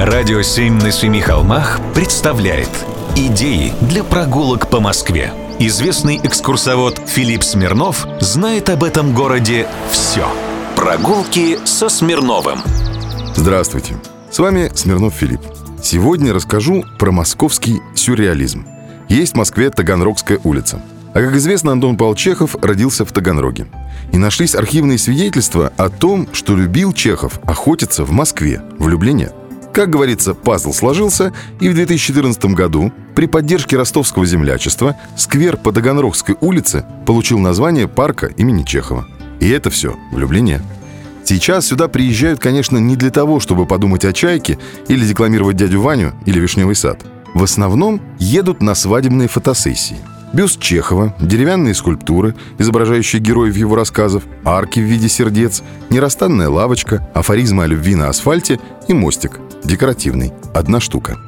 Радио «Семь на семи холмах» представляет Идеи для прогулок по Москве. Известный экскурсовод Филипп Смирнов знает об этом городе все. Прогулки со Смирновым. Здравствуйте, с вами Смирнов Филипп. Сегодня расскажу про московский сюрреализм. Есть в Москве Таганрогская улица. А как известно, Антон Павел Чехов родился в Таганроге. И нашлись архивные свидетельства о том, что любил Чехов охотиться в Москве, в. Как говорится, пазл сложился, и в 2014 году при поддержке ростовского землячества сквер по Таганрогской улице получил название парка имени Чехова. И это все в Люблине. Сейчас сюда приезжают, конечно, не для того, чтобы подумать о чайке или декламировать дядю Ваню или вишневый сад. В основном едут на свадебные фотосессии. Бюст Чехова, деревянные скульптуры, изображающие героев его рассказов, арки в виде сердец, нерастанная лавочка, афоризмы о любви на асфальте и мостик, декоративный, одна штука.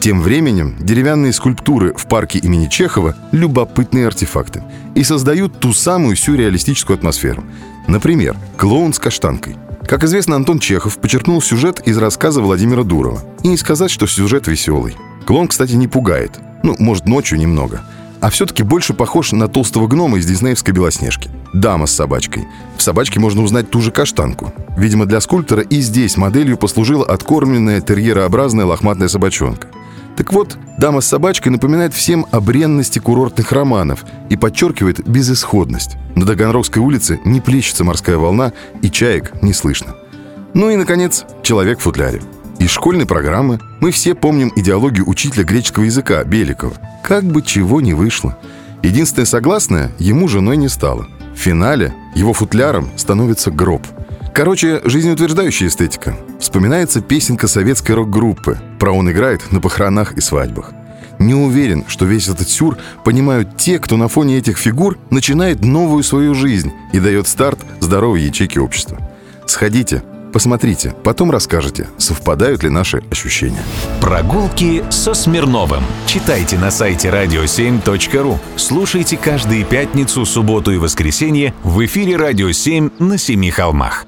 Тем временем деревянные скульптуры в парке имени Чехова – любопытные артефакты и создают ту самую сюрреалистическую атмосферу. Например, клоун с каштанкой. Как известно, Антон Чехов почерпнул сюжет из рассказа Владимира Дурова. И не сказать, что сюжет веселый. Клоун, кстати, не пугает. Ну, может, ночью немного – а все-таки больше похож на толстого гнома из диснеевской «Белоснежки». Дама с собачкой. В собачке можно узнать ту же каштанку. Видимо, для скульптора и здесь моделью послужила откормленная терьерообразная лохматная собачонка. Так вот, дама с собачкой напоминает всем о бренности курортных романов и подчеркивает безысходность. На Таганрогской улице не плещется морская волна, и чаек не слышно. Ну и, наконец, человек в футляре. Из школьной программы мы все помним идеологию учителя греческого языка Беликова. Как бы чего ни вышло. Единственное согласное ему женой не стало. В финале его футляром становится гроб. Короче, жизнеутверждающая эстетика. Вспоминается песенка советской рок-группы. Про он играет на похоронах и свадьбах. Не уверен, что весь этот сюр понимают те, кто на фоне этих фигур начинает новую свою жизнь и дает старт здоровой ячейке общества. Сходите, Посмотрите, потом расскажете, совпадают ли наши ощущения. Прогулки со Смирновым. Читайте на сайте radio7.ru. Слушайте каждые пятницу, субботу и воскресенье в эфире «Радио 7» на Семи холмах.